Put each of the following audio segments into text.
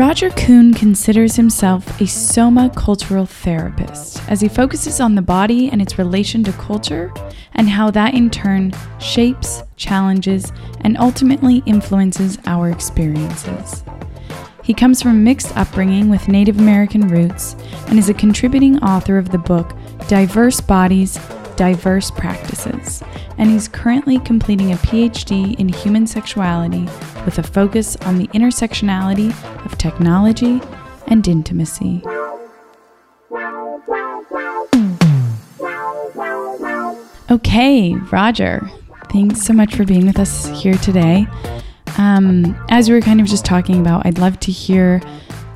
Roger Kuhn considers himself a soma cultural therapist as he focuses on the body and its relation to culture and how that in turn shapes, challenges, and ultimately influences our experiences. He comes from mixed upbringing with Native American roots and is a contributing author of the book Diverse Bodies, Diverse Practices, and he's currently completing a PhD in human sexuality with a focus on the intersectionality of technology and intimacy. Okay, Roger, thanks so much for being with us here today. Um, as we were kind of just talking about, I'd love to hear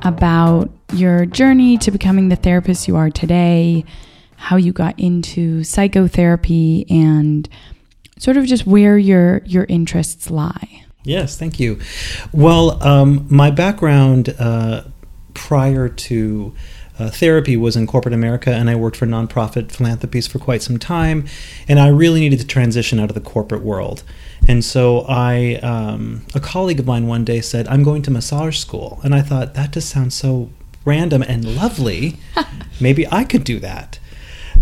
about your journey to becoming the therapist you are today, how you got into psychotherapy, and sort of just where your your interests lie. Yes, thank you. Well, um, my background uh, prior to uh, therapy was in corporate America, and I worked for nonprofit philanthropies for quite some time. And I really needed to transition out of the corporate world. And so I, um, a colleague of mine one day said, "I'm going to massage school," and I thought that just sounds so random and lovely. Maybe I could do that.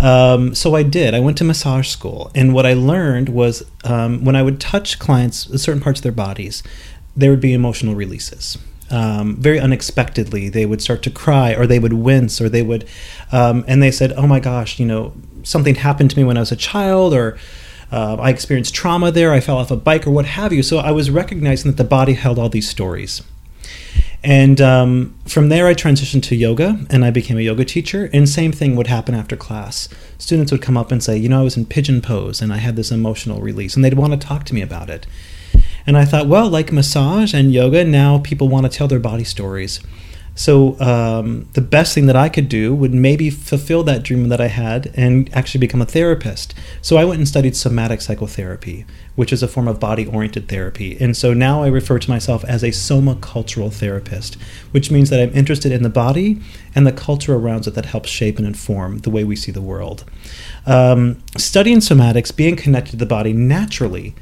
Um, so I did. I went to massage school, and what I learned was um, when I would touch clients certain parts of their bodies, there would be emotional releases. Um, very unexpectedly, they would start to cry, or they would wince, or they would, um, and they said, "Oh my gosh, you know, something happened to me when I was a child," or uh, I experienced trauma there. I fell off a bike, or what have you. So I was recognizing that the body held all these stories. And um, from there, I transitioned to yoga and I became a yoga teacher. And same thing would happen after class. Students would come up and say, You know, I was in pigeon pose and I had this emotional release, and they'd want to talk to me about it. And I thought, well, like massage and yoga, now people want to tell their body stories. So um, the best thing that I could do would maybe fulfill that dream that I had and actually become a therapist. So I went and studied somatic psychotherapy, which is a form of body-oriented therapy. And so now I refer to myself as a soma cultural therapist, which means that I'm interested in the body and the culture around it that helps shape and inform the way we see the world. Um, studying somatics, being connected to the body naturally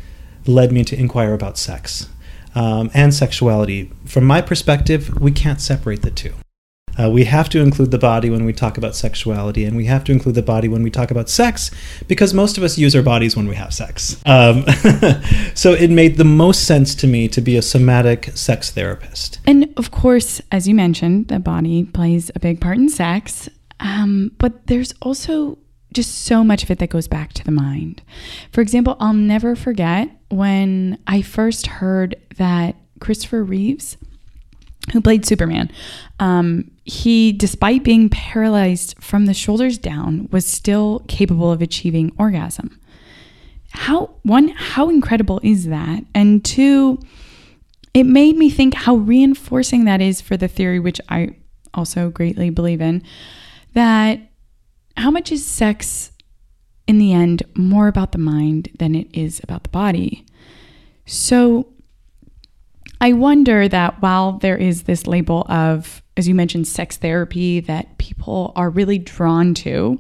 led me to inquire about sex um, and sexuality. From my perspective, we can't separate the two. Uh, we have to include the body when we talk about sexuality, and we have to include the body when we talk about sex, because most of us use our bodies when we have sex. Um, so it made the most sense to me to be a somatic sex therapist. And of course, as you mentioned, the body plays a big part in sex, um, but there's also just so much of it that goes back to the mind. For example, I'll never forget when I first heard that Christopher Reeves, who played Superman, um, he, despite being paralyzed from the shoulders down, was still capable of achieving orgasm. How, one, how incredible is that? And two, it made me think how reinforcing that is for the theory, which I also greatly believe in, that how much is sex in the end more about the mind than it is about the body? So I wonder that while there is this label of, as you mentioned, sex therapy that people are really drawn to,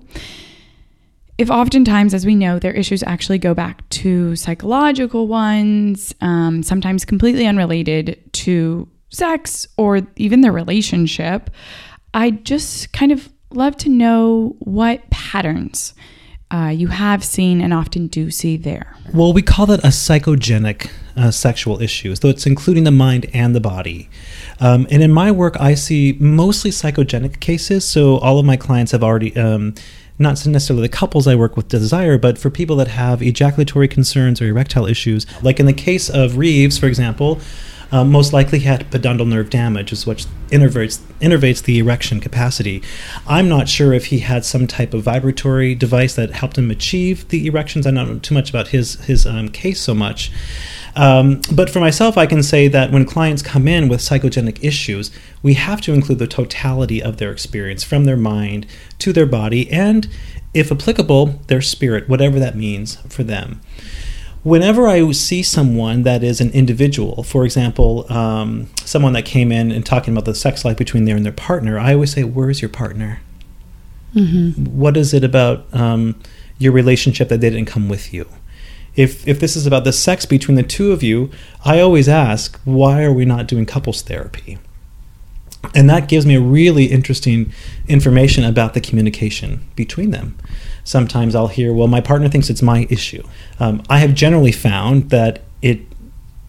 if oftentimes, as we know, their issues actually go back to psychological ones, um, sometimes completely unrelated to sex or even their relationship, I just kind of love to know what patterns uh, you have seen and often do see there. Well, we call that a psychogenic uh, sexual issue, so it's including the mind and the body. Um, and in my work, I see mostly psychogenic cases. So all of my clients have already. Um, not necessarily the couples I work with desire, but for people that have ejaculatory concerns or erectile issues. Like in the case of Reeves, for example, um, most likely had pudendal nerve damage, which innervates, innervates the erection capacity. I'm not sure if he had some type of vibratory device that helped him achieve the erections. I don't know too much about his his um, case so much. Um, but for myself, I can say that when clients come in with psychogenic issues, we have to include the totality of their experience from their mind to their body and, if applicable, their spirit, whatever that means for them whenever I see someone that is an individual, for example, um, someone that came in and talking about the sex life between their and their partner, I always say, "Where's your partner? Mm-hmm. What is it about um, your relationship that they didn't come with you?" If if this is about the sex between the two of you, I always ask, "Why are we not doing couples therapy?" And that gives me a really interesting information about the communication between them. Sometimes I'll hear, well, my partner thinks it's my issue. Um, I have generally found that it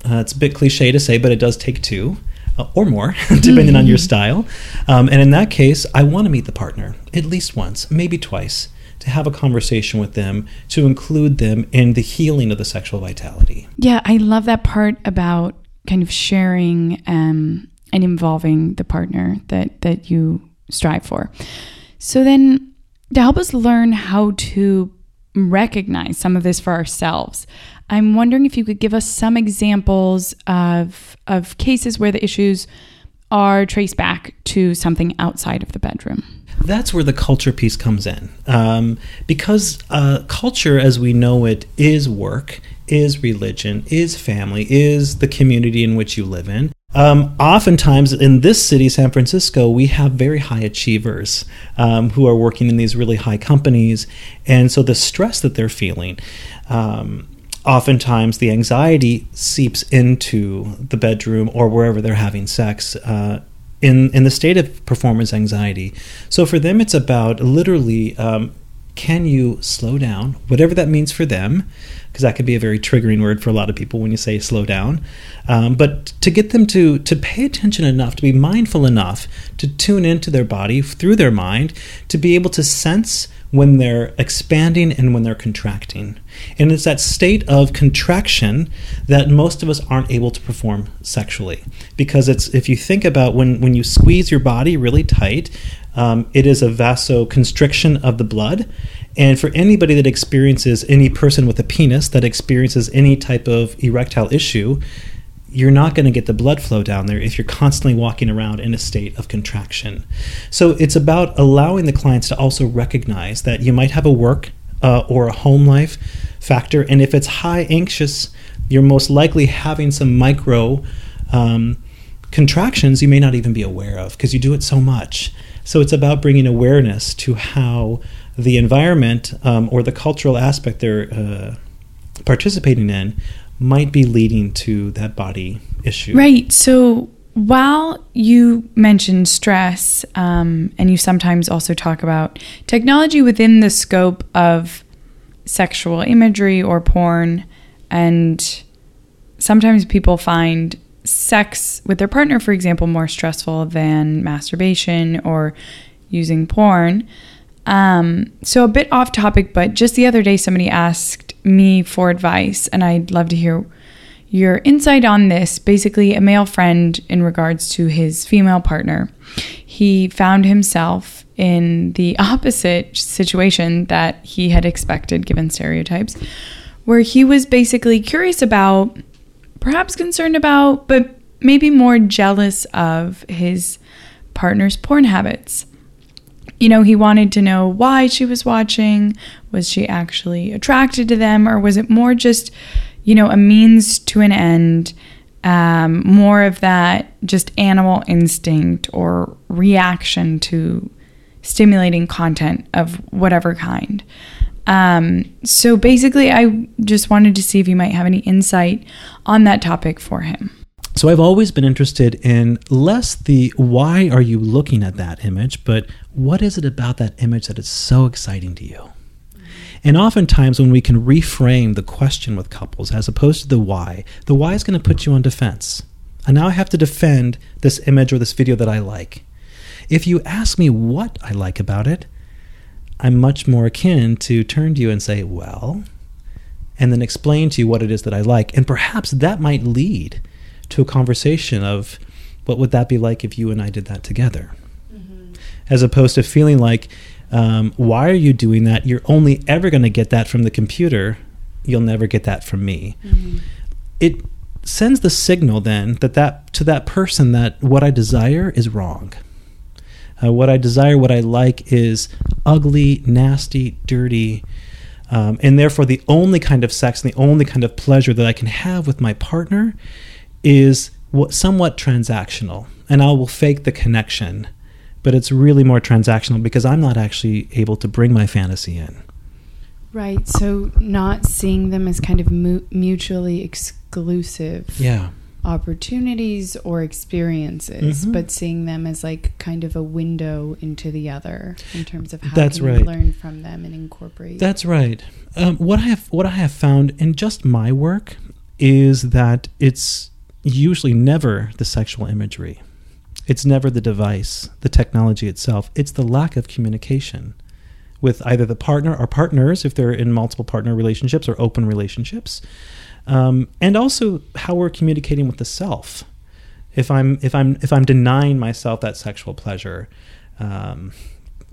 uh, it's a bit cliche to say, but it does take two uh, or more, depending mm-hmm. on your style. Um, and in that case, I want to meet the partner at least once, maybe twice, to have a conversation with them, to include them in the healing of the sexual vitality. Yeah, I love that part about kind of sharing um, and involving the partner that that you strive for. So then, to help us learn how to recognize some of this for ourselves. I'm wondering if you could give us some examples of of cases where the issues are traced back to something outside of the bedroom. That's where the culture piece comes in, um, because uh, culture, as we know it, is work, is religion, is family, is the community in which you live in. Um, oftentimes in this city, San Francisco, we have very high achievers um, who are working in these really high companies. And so the stress that they're feeling, um, oftentimes the anxiety seeps into the bedroom or wherever they're having sex. Uh, in, in the state of performance anxiety. So for them, it's about literally um, can you slow down, whatever that means for them, because that could be a very triggering word for a lot of people when you say slow down. Um, but to get them to to pay attention enough, to be mindful enough, to tune into their body through their mind, to be able to sense when they're expanding and when they're contracting. And it's that state of contraction that most of us aren't able to perform sexually. Because it's if you think about when, when you squeeze your body really tight, um, it is a vasoconstriction of the blood. And for anybody that experiences, any person with a penis that experiences any type of erectile issue, you're not going to get the blood flow down there if you're constantly walking around in a state of contraction. So it's about allowing the clients to also recognize that you might have a work uh, or a home life factor. And if it's high anxious, you're most likely having some micro um, contractions you may not even be aware of because you do it so much. So it's about bringing awareness to how the environment um, or the cultural aspect they're uh, participating in might be leading to that body issue. Right. So while you mentioned stress, um, and you sometimes also talk about technology within the scope of sexual imagery or porn, and sometimes people find sex with their partner, for example, more stressful than masturbation or using porn. Um, so a bit off topic, but just the other day somebody asked me for advice, and I'd love to hear your insight on this. Basically, a male friend in regards to his female partner, he found himself in the opposite situation that he had expected given stereotypes, where he was basically curious about perhaps concerned about, but maybe more jealous of his partner's porn habits. You know, he wanted to know why she was watching. Was she actually attracted to them, or was it more just, you know, a means to an end? Um, more of that just animal instinct or reaction to stimulating content of whatever kind. Um, so basically, I just wanted to see if you might have any insight on that topic for him. So I've always been interested in less the why are you looking at that image, but what is it about that image that is so exciting to you? And oftentimes, when we can reframe the question with couples as opposed to the why, the why is going to put you on defense. And now I have to defend this image or this video that I like. If you ask me what I like about it, I'm much more akin to turn to you and say, well, and then explain to you what it is that I like. And perhaps that might lead to a conversation of what would that be like if you and I did that together? Mm-hmm. As opposed to feeling like, um, why are you doing that? You're only ever going to get that from the computer. You'll never get that from me. Mm-hmm. It sends the signal then that, that to that person that what I desire is wrong. Uh, what I desire, what I like is ugly, nasty, dirty. Um, and therefore, the only kind of sex and the only kind of pleasure that I can have with my partner is what, somewhat transactional. And I will fake the connection, but it's really more transactional because I'm not actually able to bring my fantasy in. Right. So, not seeing them as kind of mu- mutually exclusive. Yeah. Opportunities or experiences, Mhm. but seeing them as like kind of a window into the other in terms of how That's can you right. learn from them and incorporate. That's right. Um, what I have what I have found in just my work is that it's usually never the sexual imagery. It's never the device, the technology itself. It's the lack of communication with either the partner or partners, if they're in multiple partner relationships or open relationships, um, and also how we're communicating with the self. If I'm if I'm if I'm denying myself that sexual pleasure, um,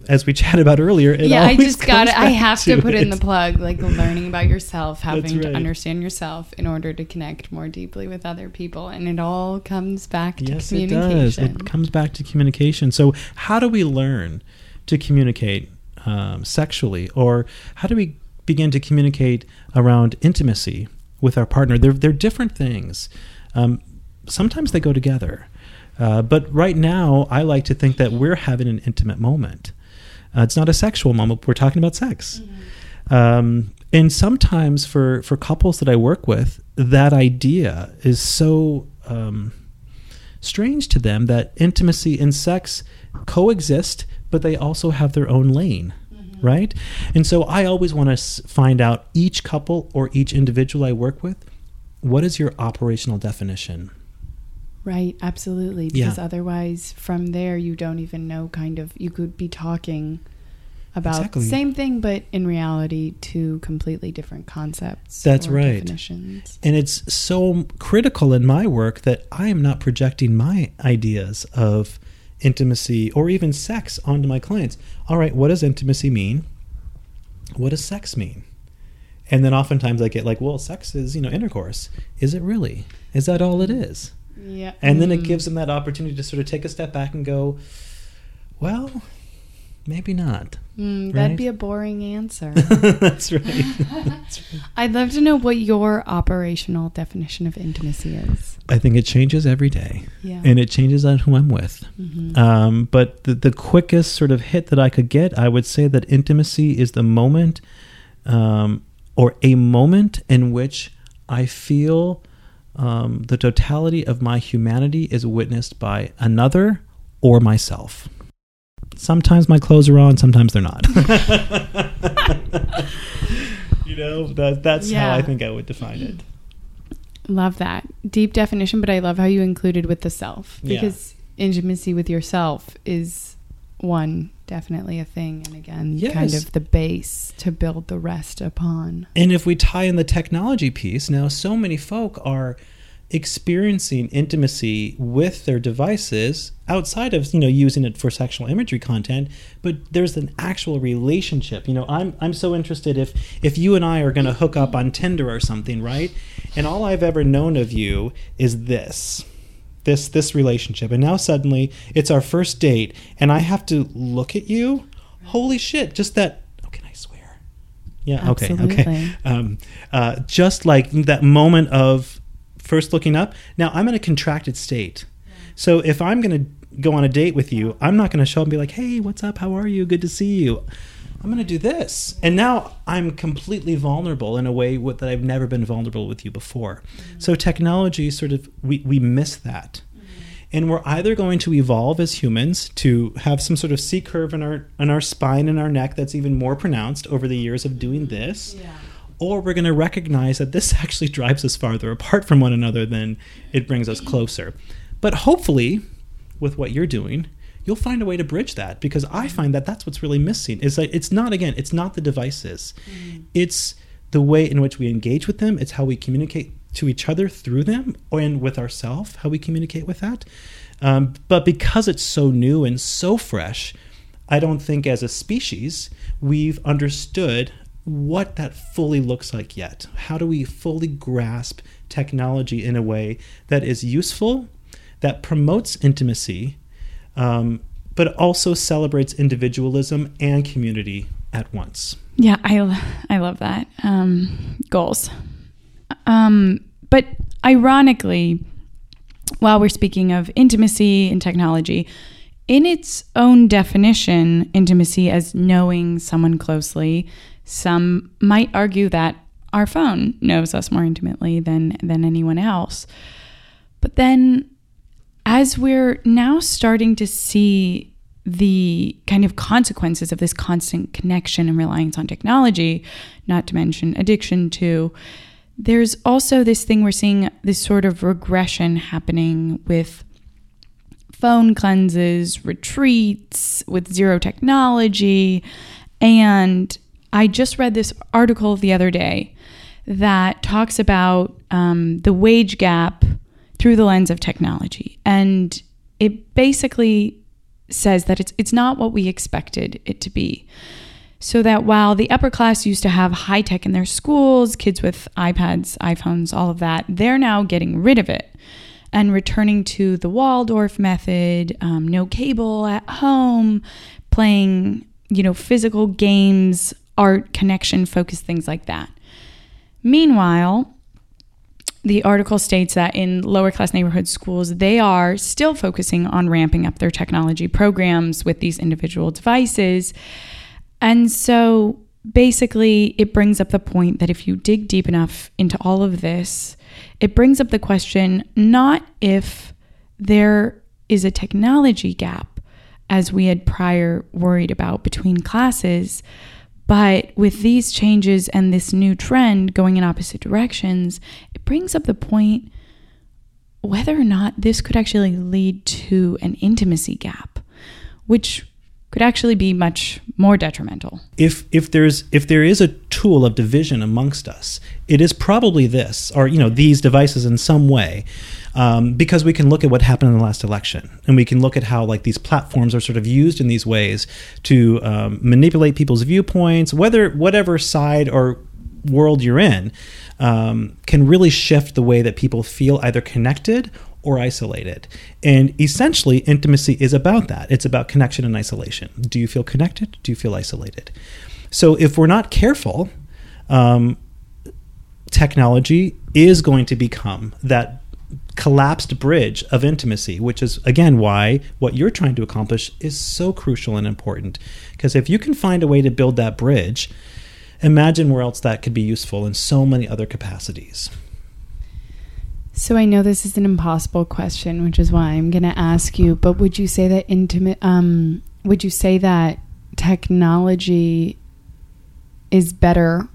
as we chatted about earlier, it yeah, I just got it. I have to put in the plug, like learning about yourself, having to understand yourself in order to connect more deeply with other people, and it all comes back to Yes, it communication. does. It comes back to communication. So, how do we learn to communicate um, sexually, or how do we begin to communicate around intimacy with our partner? They're they're different things. Um, sometimes they go together, uh, but right now, I like to think that we're having an intimate moment. Uh, it's not a sexual moment. We're talking about sex. Um, and sometimes for, for couples that I work with, that idea is so um, strange to them that intimacy and sex coexist, but they also have their own lane, right? And so I always want to find out each couple or each individual I work with, what is your operational definition? Right, absolutely. Yeah. Because otherwise, from there, you don't even know. Kind of, you could be talking about Exactly. the same thing, but in reality, two completely different concepts. That's right. Definitions. And it's so critical in my work that I am not projecting my ideas of intimacy or even sex onto my clients. All right, what does intimacy mean? What does sex mean? And then oftentimes I get like, well, sex is, you know, intercourse. Is it really? Is that all it is? Yeah. And then it Mm. gives them that opportunity to sort of take a step back and go, well, maybe not. Mm, that'd be a boring answer. That's right. That's right. I'd love to know what your operational definition of intimacy is. I think it changes every day. Yeah. and it changes on who I'm with. Mhm. Um, but the, the quickest sort of hit that I could get, I would say that intimacy is the moment um, or a moment in which I feel um, the totality of my humanity is witnessed by another or myself. Sometimes my clothes are on, sometimes they're not. you know, that, that's how I think I would define it. Love that deep definition, but I love how you included with the self Yeah. because intimacy with yourself is one definitely a thing, and again, kind of the base to build the rest upon. And if we tie in the technology piece, now so many folk are experiencing intimacy with their devices outside of you know using it for sexual imagery content but there's an actual relationship you know i'm i'm so interested if if you and i are going to hook up on tinder or something right and all i've ever known of you is this this this relationship. And now suddenly it's our first date and i have to look at you? Holy shit just that oh can i swear? Yeah okay okay. Um, uh, just like that moment of first looking up. Now i'm in a contracted state. So if i'm going to go on a date with you i'm not going to show up and be like hey what's up? How are you? Good to see you i'm going to do this. And now i'm completely vulnerable in a way with, that i've never been vulnerable with you before. Mm-hmm. So technology sort of we, we miss that. Mm-hmm. And we're either going to evolve as humans to have some sort of C curve in our in our spine and our neck that's even more pronounced over the years of doing this, or we're going to recognize that this actually drives us farther apart from one another than it brings us closer. But hopefully, with what you're doing, you'll find a way to bridge that because I find that that's what's really missing. Is like it's not again, it's not the devices, it's the way in which we engage with them. It's how we communicate to each other through them and with ourselves, how we communicate with that. Um, but because it's so new and so fresh, I don't think as a species we've understood what that fully looks like yet. How do we fully grasp technology in a way that is useful, that promotes intimacy, um, but also celebrates individualism and community at once? Yeah, I, I love that. Um, goals. Um, but ironically, while we're speaking of intimacy and technology, in its own definition, intimacy as knowing someone closely, some might argue that our phone knows us more intimately than than anyone else. But then, as we're now starting to see the kind of consequences of this constant connection and reliance on technology, not to mention addiction to, there's also this thing we're seeing this sort of regression happening with phone cleanses, retreats, with zero technology. And I just read this article the other day that talks about um, the wage gap through the lens of technology. And it basically says that it's, it's not what we expected it to be. So that while the upper class used to have high tech in their schools, kids with iPads, iPhones, all of that, they're now getting rid of it and returning to the Waldorf method, um, no cable at home, playing, you know, physical games, art, connection, focus, things like that. Meanwhile, the article states that in lower class neighborhood schools, they are still focusing on ramping up their technology programs with these individual devices. And so basically, it brings up the point that if you dig deep enough into all of this, it brings up the question not if there is a technology gap, as we had prior worried about between classes, but with these changes and this new trend going in opposite directions, it brings up the point whether or not this could actually lead to an intimacy gap, which could actually be much more detrimental. If if there's if there is a tool of division amongst us, it is probably this, or you know, these devices in some way um, because we can look at what happened in the last election and we can look at how like these platforms are sort of used in these ways to um, manipulate people's viewpoints whether whatever side or world you're in um, can really shift the way that people feel either connected or isolated. And essentially, intimacy is about that. It's about connection and isolation. Do you feel connected? Do you feel isolated? So, if we're not careful, um, technology is going to become that collapsed bridge of intimacy, which is again why what you're trying to accomplish is so crucial and important. Because if you can find a way to build that bridge, imagine where else that could be useful in so many other capacities. So I know this is an impossible question, which is why I'm going to ask you. But would you say that intimate? Um, would you say that technology is better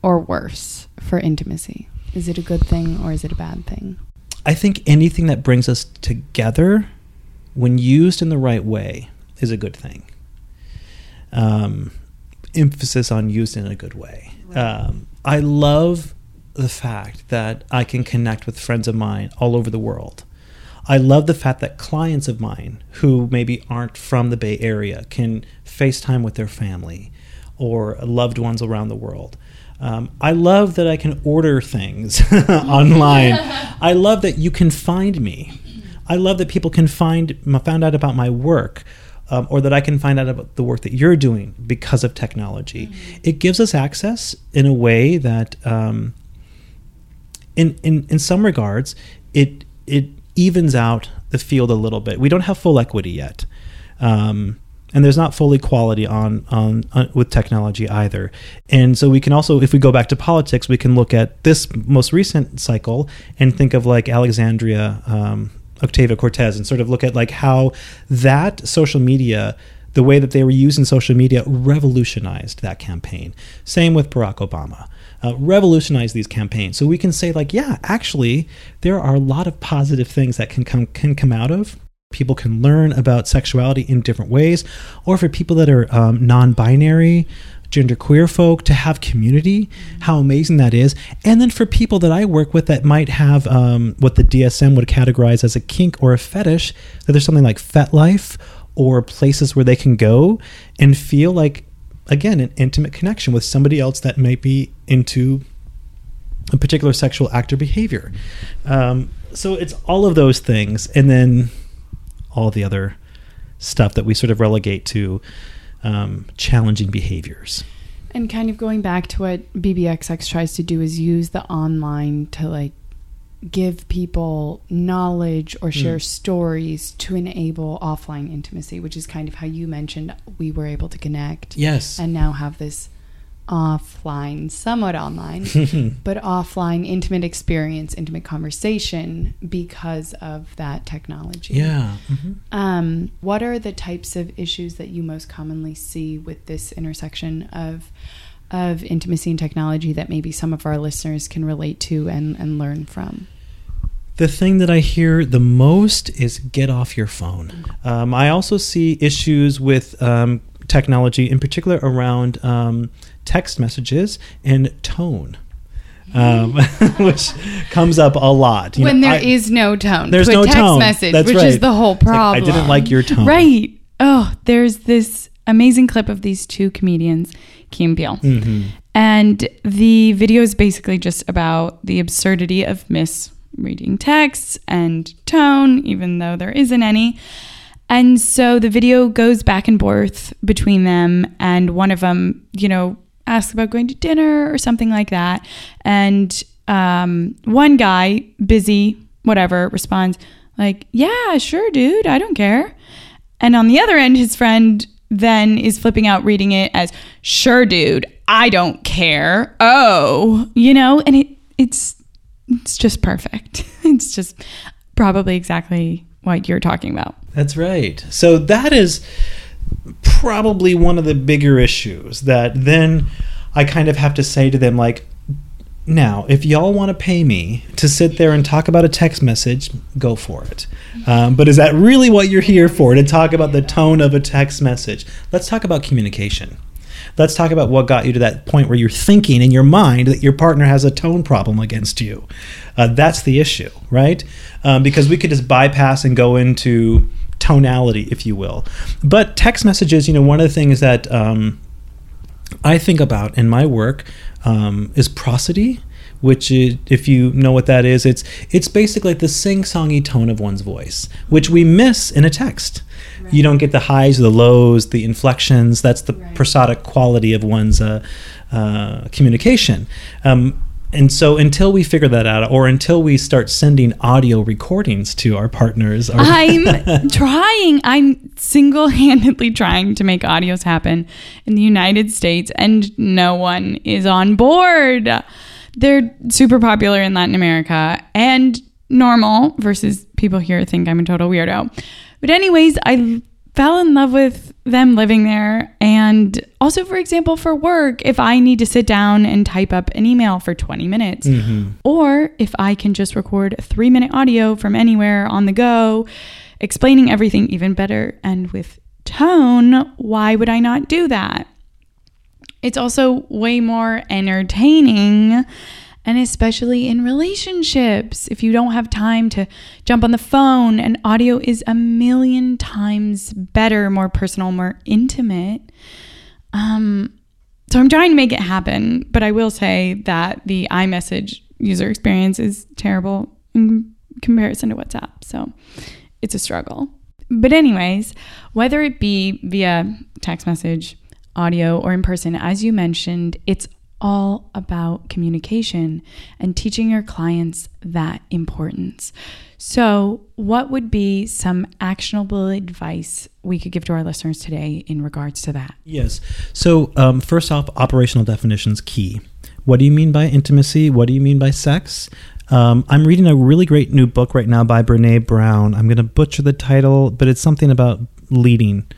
or worse for intimacy? Is it a good thing or is it a bad thing? I think anything that brings us together, when used in the right way, is a good thing. Um, emphasis on used in a good way. Um, I love the fact that I can connect with friends of mine all over the world. I love the fact that clients of mine who maybe aren't from the Bay Area can FaceTime with their family or loved ones around the world. Um, I love that I can order things online. I love that you can find me. I love that people can find found out about my work, um, or that I can find out about the work that you're doing because of technology. Mm-hmm. It gives us access in a way that, um, in in in some regards, it it evens out the field a little bit. We don't have full equity yet. Um, and there's not full equality on, on, on with technology either. And so we can also, if we go back to politics, we can look at this most recent cycle and think of like Alexandria um, Octavia Cortez and sort of look at like how that social media the way that they were using social media revolutionized that campaign. Same with Barack Obama. Uh, revolutionized these campaigns. So we can say like, yeah, actually, there are a lot of positive things that can come can come out of people can learn about sexuality in different ways, or for people that are um, non binary, genderqueer folk to have community, how amazing that is. And then for people that I work with that might have um, what the DSM would categorize as a kink or a fetish, that there's something like FetLife or places where they can go and feel like, again, an intimate connection with somebody else that might be into a particular sexual act or behavior. Um, so it's all of those things. And then all the other stuff that we sort of relegate to um, challenging behaviors. And kind of going back to what BBXX tries to do is use the online to like give people knowledge or share mm. stories to enable offline intimacy, which is kind of how you mentioned we were able to connect. Yes. And now have this offline, somewhat online, but offline intimate experience, intimate conversation because of that technology. Yeah. mhm. Um, what are the types of issues that you most commonly see with this intersection of of intimacy and technology that maybe some of our listeners can relate to and, and learn from? The thing that I hear the most is get off your phone. Um, I also see issues with um, technology, in particular around um, text messages and tone, um, which comes up a lot. You when know, there I- is no tone There's to a no text tone. message, That's which right. is the whole It's like, I problem. didn't like your tone. Right. Oh, there's this amazing clip of these two comedians, Key and Peele. Mhm. And the video is basically just about the absurdity of misreading texts and tone, even though there isn't any. And so the video goes back and forth between them, and one of them, you know, asks about going to dinner or something like that. And um, one guy, busy, whatever, responds, like, Yeah, sure, dude, I don't care. And on the other end, his friend then is flipping out, reading it as, "Sure, dude, I don't care." Oh, you know, and it it's it's just perfect. It's just probably exactly what you're talking about. That's right. So that is probably one of the bigger issues that then I kind of have to say to them like now, if y'all want to pay me to sit there and talk about a text message, go for it. Um, but is that really what you're here for? To talk about the tone of a text message? Let's talk about communication. Let's talk about what got you to that point where you're thinking in your mind that your partner has a tone problem against you. Uh, that's the issue, right? Um, because we could just bypass and go into tonality, if you will. But text messages, you know, one of the things that um, I think about in my work um, is prosody, which is, if you know what that is, it's it's basically like the sing-songy tone of one's voice, which we miss in a text. You don't get the highs, the lows, the inflections. That's the Right. prosodic quality of one's uh, uh, communication. Um, and so, until we figure that out, or until we start sending audio recordings to our partners, or I'm trying. I'm single handedly trying to make audios happen in the United States, and no one is on board. They're super popular in Latin America and normal versus people here think I'm a total weirdo. But, anyways, I fell in love with them living there. And also, for example, for work, if I need to sit down and type up an email for 20 minutes, mm-hmm. or if I can just record a three minute audio from anywhere on the go, explaining everything even better and with tone, why would I not do that? It's also way more entertaining. And especially in relationships, if you don't have time to jump on the phone, and audio is a million times better, more personal, more intimate. Um, so I'm trying to make it happen, but I will say that the iMessage user experience is terrible in comparison to WhatsApp. So it's a struggle. But, anyways, whether it be via text message, audio, or in person, as you mentioned, it's all about communication and teaching your clients that importance. So, what would be some actionable advice we could give to our listeners today in regards to that? Yes. So, um, first off, operational definitions key. What do you mean by intimacy? What do you mean by sex? Um, I'm reading a really great new book right now by Brene Brown. I'm going to butcher the title, but it's something about leading.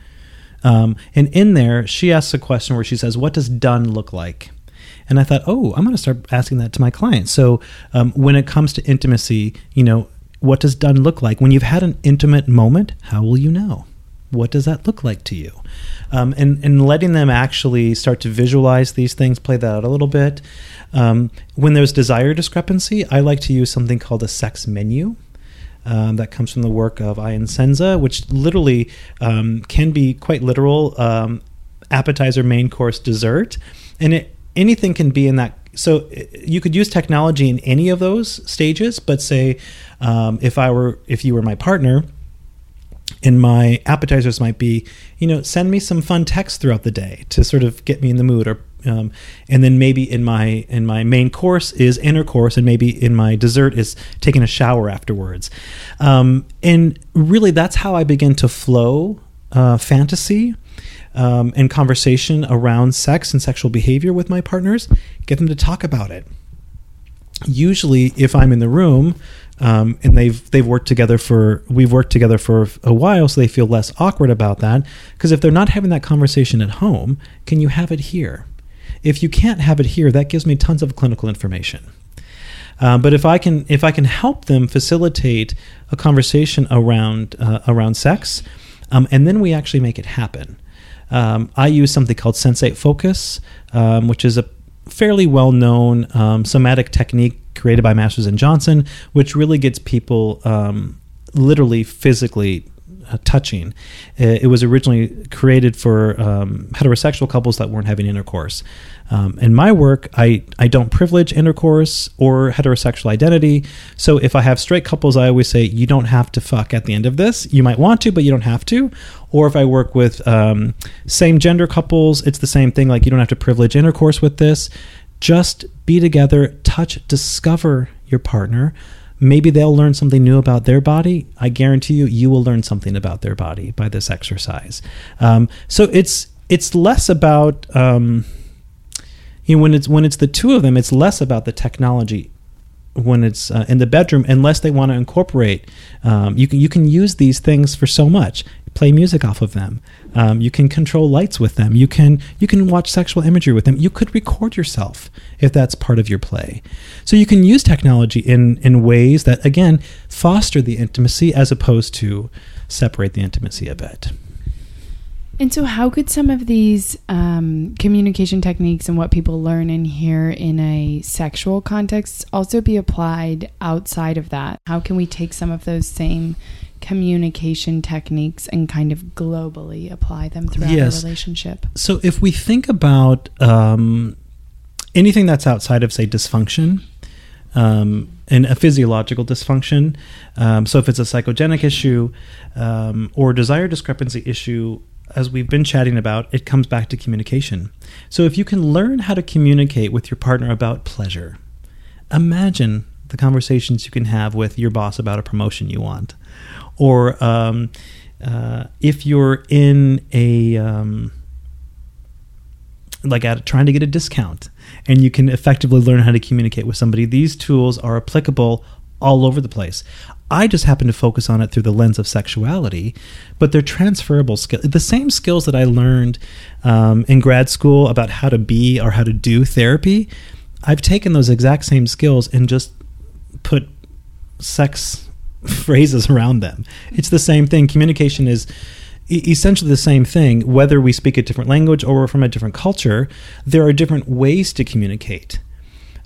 Um, and in there, she asks a question where she says, What does done look like? And I thought, oh, I'm going to start asking that to my clients. So um, when it comes to intimacy, you know, what does done look like? When you've had an intimate moment, how will you know? What does that look like to you? Um, and, and letting them actually start to visualize these things, play that out a little bit. Um, when there's desire discrepancy, I like to use something called a sex menu. Um, that comes from the work of Ian Senza, which literally um, can be quite literal um, appetizer, main course, dessert. And it, anything can be in that. So you could use technology in any of those stages, but say um, if I were, if you were my partner, and my appetizers might be, you know, send me some fun text throughout the day to sort of get me in the mood, or um, and then maybe in my in my main course is intercourse, and maybe in my dessert is taking a shower afterwards, um, and really that's how I begin to flow uh, fantasy. Um, and conversation around sex and sexual behavior with my partners, get them to talk about it. Usually, if I'm in the room, um, and they've they've worked together for we've worked together for a while, so they feel less awkward about that. Because if they're not having that conversation at home, can you have it here? If you can't have it here, that gives me tons of clinical information. Uh, but if I can if I can help them facilitate a conversation around uh, around sex, um, and then we actually make it happen. Um, I use something called Sensate Focus, um, which is a fairly well known um, somatic technique created by Masters and Johnson, which really gets people um, literally physically uh, touching. It was originally created for um, heterosexual couples that weren't having intercourse. Um, in my work, I, I don't privilege intercourse or heterosexual identity. So if I have straight couples, I always say, you don't have to fuck at the end of this. You might want to, but you don't have to. Or if I work with um, same gender couples, it's the same thing. Like you don't have to privilege intercourse with this. Just be together, touch, discover your partner maybe they'll learn something new about their body. I guarantee you, you will learn something about their body by this exercise. Um, so it's it's less about um, you know when it's when it's the two of them, it's less about the technology when it's uh, in the bedroom unless they want to incorporate um, you can you can use these things for so much play music off of them. Um, you can control lights with them. You can you can watch sexual imagery with them. You could record yourself if that's part of your play. So you can use technology in in ways that again foster the intimacy as opposed to separate the intimacy a bit. And so, how could some of these um, communication techniques and what people learn and hear in a sexual context also be applied outside of that? How can we take some of those same communication techniques and kind of globally apply them throughout yes. a relationship? So, if we think about um, anything that's outside of, say, dysfunction, um, and a physiological dysfunction. Um, so, if it's a psychogenic issue um, or desire discrepancy issue, as we've been chatting about, it comes back to communication. So if you can learn how to communicate with your partner about pleasure, imagine the conversations you can have with your boss about a promotion you want. Or um, uh, if you're in a, um, like at trying to get a discount and you can effectively learn how to communicate with somebody, these tools are applicable all over the place. I just happen to focus on it through the lens of sexuality, but they're transferable skills. The same skills that I learned um, in grad school about how to be or how to do therapy, I've taken those exact same skills and just put sex phrases around them. It's the same thing. Communication is essentially the same thing whether we speak a different language or we're from a different culture there are different ways to communicate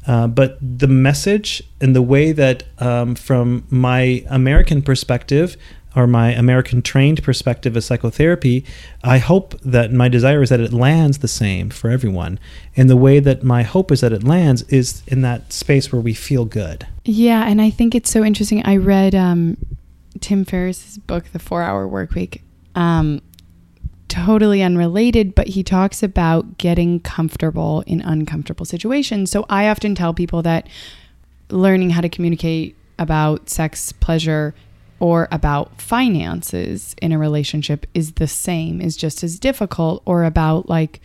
uh, but the message and the way that, um, from my American perspective, or my American trained perspective of psychotherapy, I hope that my desire is that it lands the same for everyone. And the way that my hope is that it lands is in that space where we feel good. Yeah, and I think it's so interesting. I read um, Tim Ferriss's book, The Four Hour Work Week. Um, totally unrelated, but he talks about getting comfortable in uncomfortable situations. So I often tell people that learning how to communicate about sex, pleasure, or about finances in a relationship is the same, is just as difficult, or about like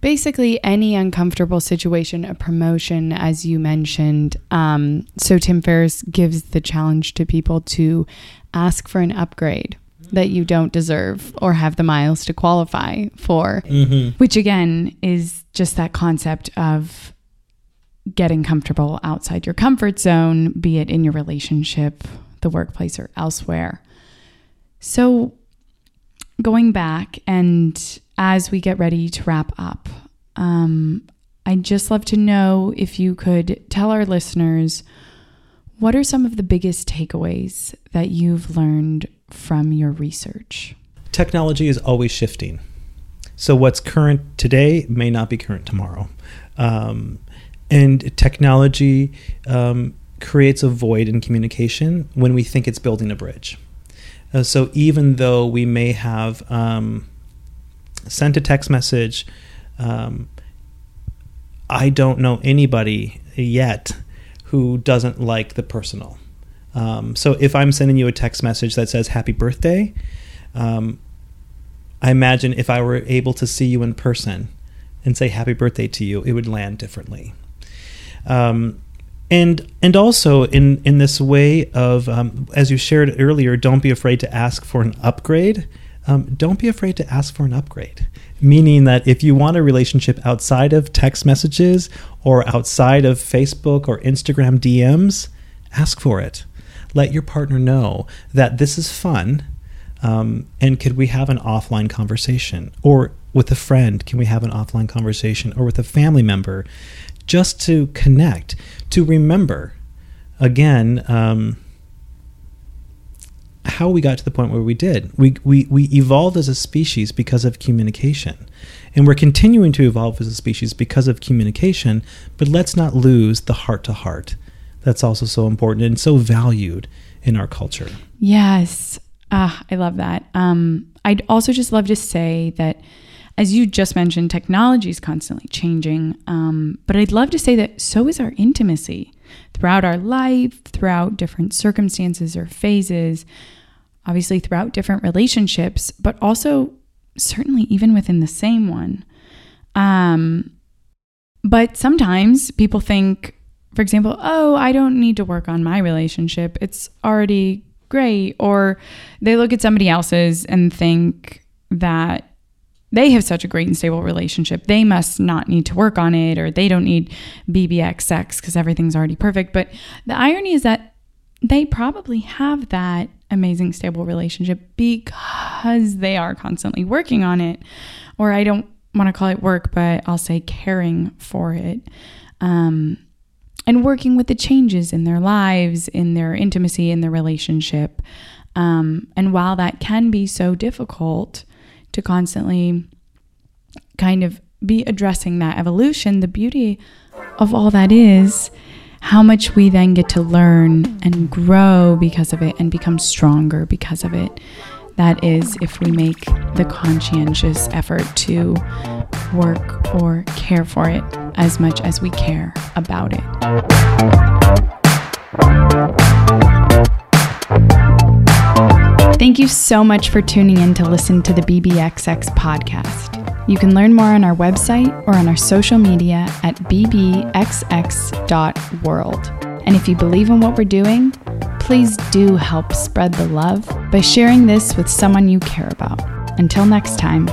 basically any uncomfortable situation, a promotion, as you mentioned. Um, so Tim Ferriss gives the challenge to people to ask for an upgrade that you don't deserve or have the miles to qualify for. Mm-hmm. Which again is just that concept of getting comfortable outside your comfort zone, be it in your relationship, the workplace, or elsewhere. So, going back, and as we get ready to wrap up, um, I'd just love to know if you could tell our listeners what are some of the biggest takeaways that you've learned from your research? Technology is always shifting. So, what's current today may not be current tomorrow. Um, and technology um, creates a void in communication when we think it's building a bridge. Uh, so, even though we may have um, sent a text message, um, I don't know anybody yet who doesn't like the personal. Um, so if I'm sending you a text message that says happy birthday, um, I imagine if I were able to see you in person and say happy birthday to you, it would land differently. Um, and and also in in this way of um, as you shared earlier, don't be afraid to ask for an upgrade. Um, don't be afraid to ask for an upgrade. Meaning that if you want a relationship outside of text messages or outside of Facebook or Instagram DMs, ask for it. Let your partner know that this is fun. Um, and could we have an offline conversation? Or with a friend, can we have an offline conversation? Or with a family member? Just to connect, to remember. Again, um, how we got to the point where we did. We, we, we evolved as a species because of communication. And we're continuing to evolve as a species because of communication, but let's not lose the heart to heart. That's also so important and so valued in our culture. Yes. Ah, I love that. Um, I'd also just love to say that, as you just mentioned, technology is constantly changing. Um, but I'd love to say that so is our intimacy throughout our life, throughout different circumstances or phases obviously throughout different relationships, but also certainly even within the same one. Um, but sometimes people think, for example, oh, I don't need to work on my relationship. It's already great. Or they look at somebody else's and think that they have such a great and stable relationship. They must not need to work on it or they don't need BBX sex because everything's already perfect. But the irony is that they probably have that amazing, stable relationship because they are constantly working on it. Or I don't want to call it work, but I'll say caring for it. Um, and working with the changes in their lives, in their intimacy, in their relationship. Um, and while that can be so difficult to constantly kind of be addressing that evolution, the beauty of all that is how much we then get to learn and grow because of it and become stronger because of it. That is, if we make the conscientious effort to work or care for it as much as we care about it. Thank you so much for tuning in to listen to the BBXX podcast. You can learn more on our website or on our social media at bbxx.world. And if you believe in what we're doing, please do help spread the love by sharing this with someone you care about. Until next time.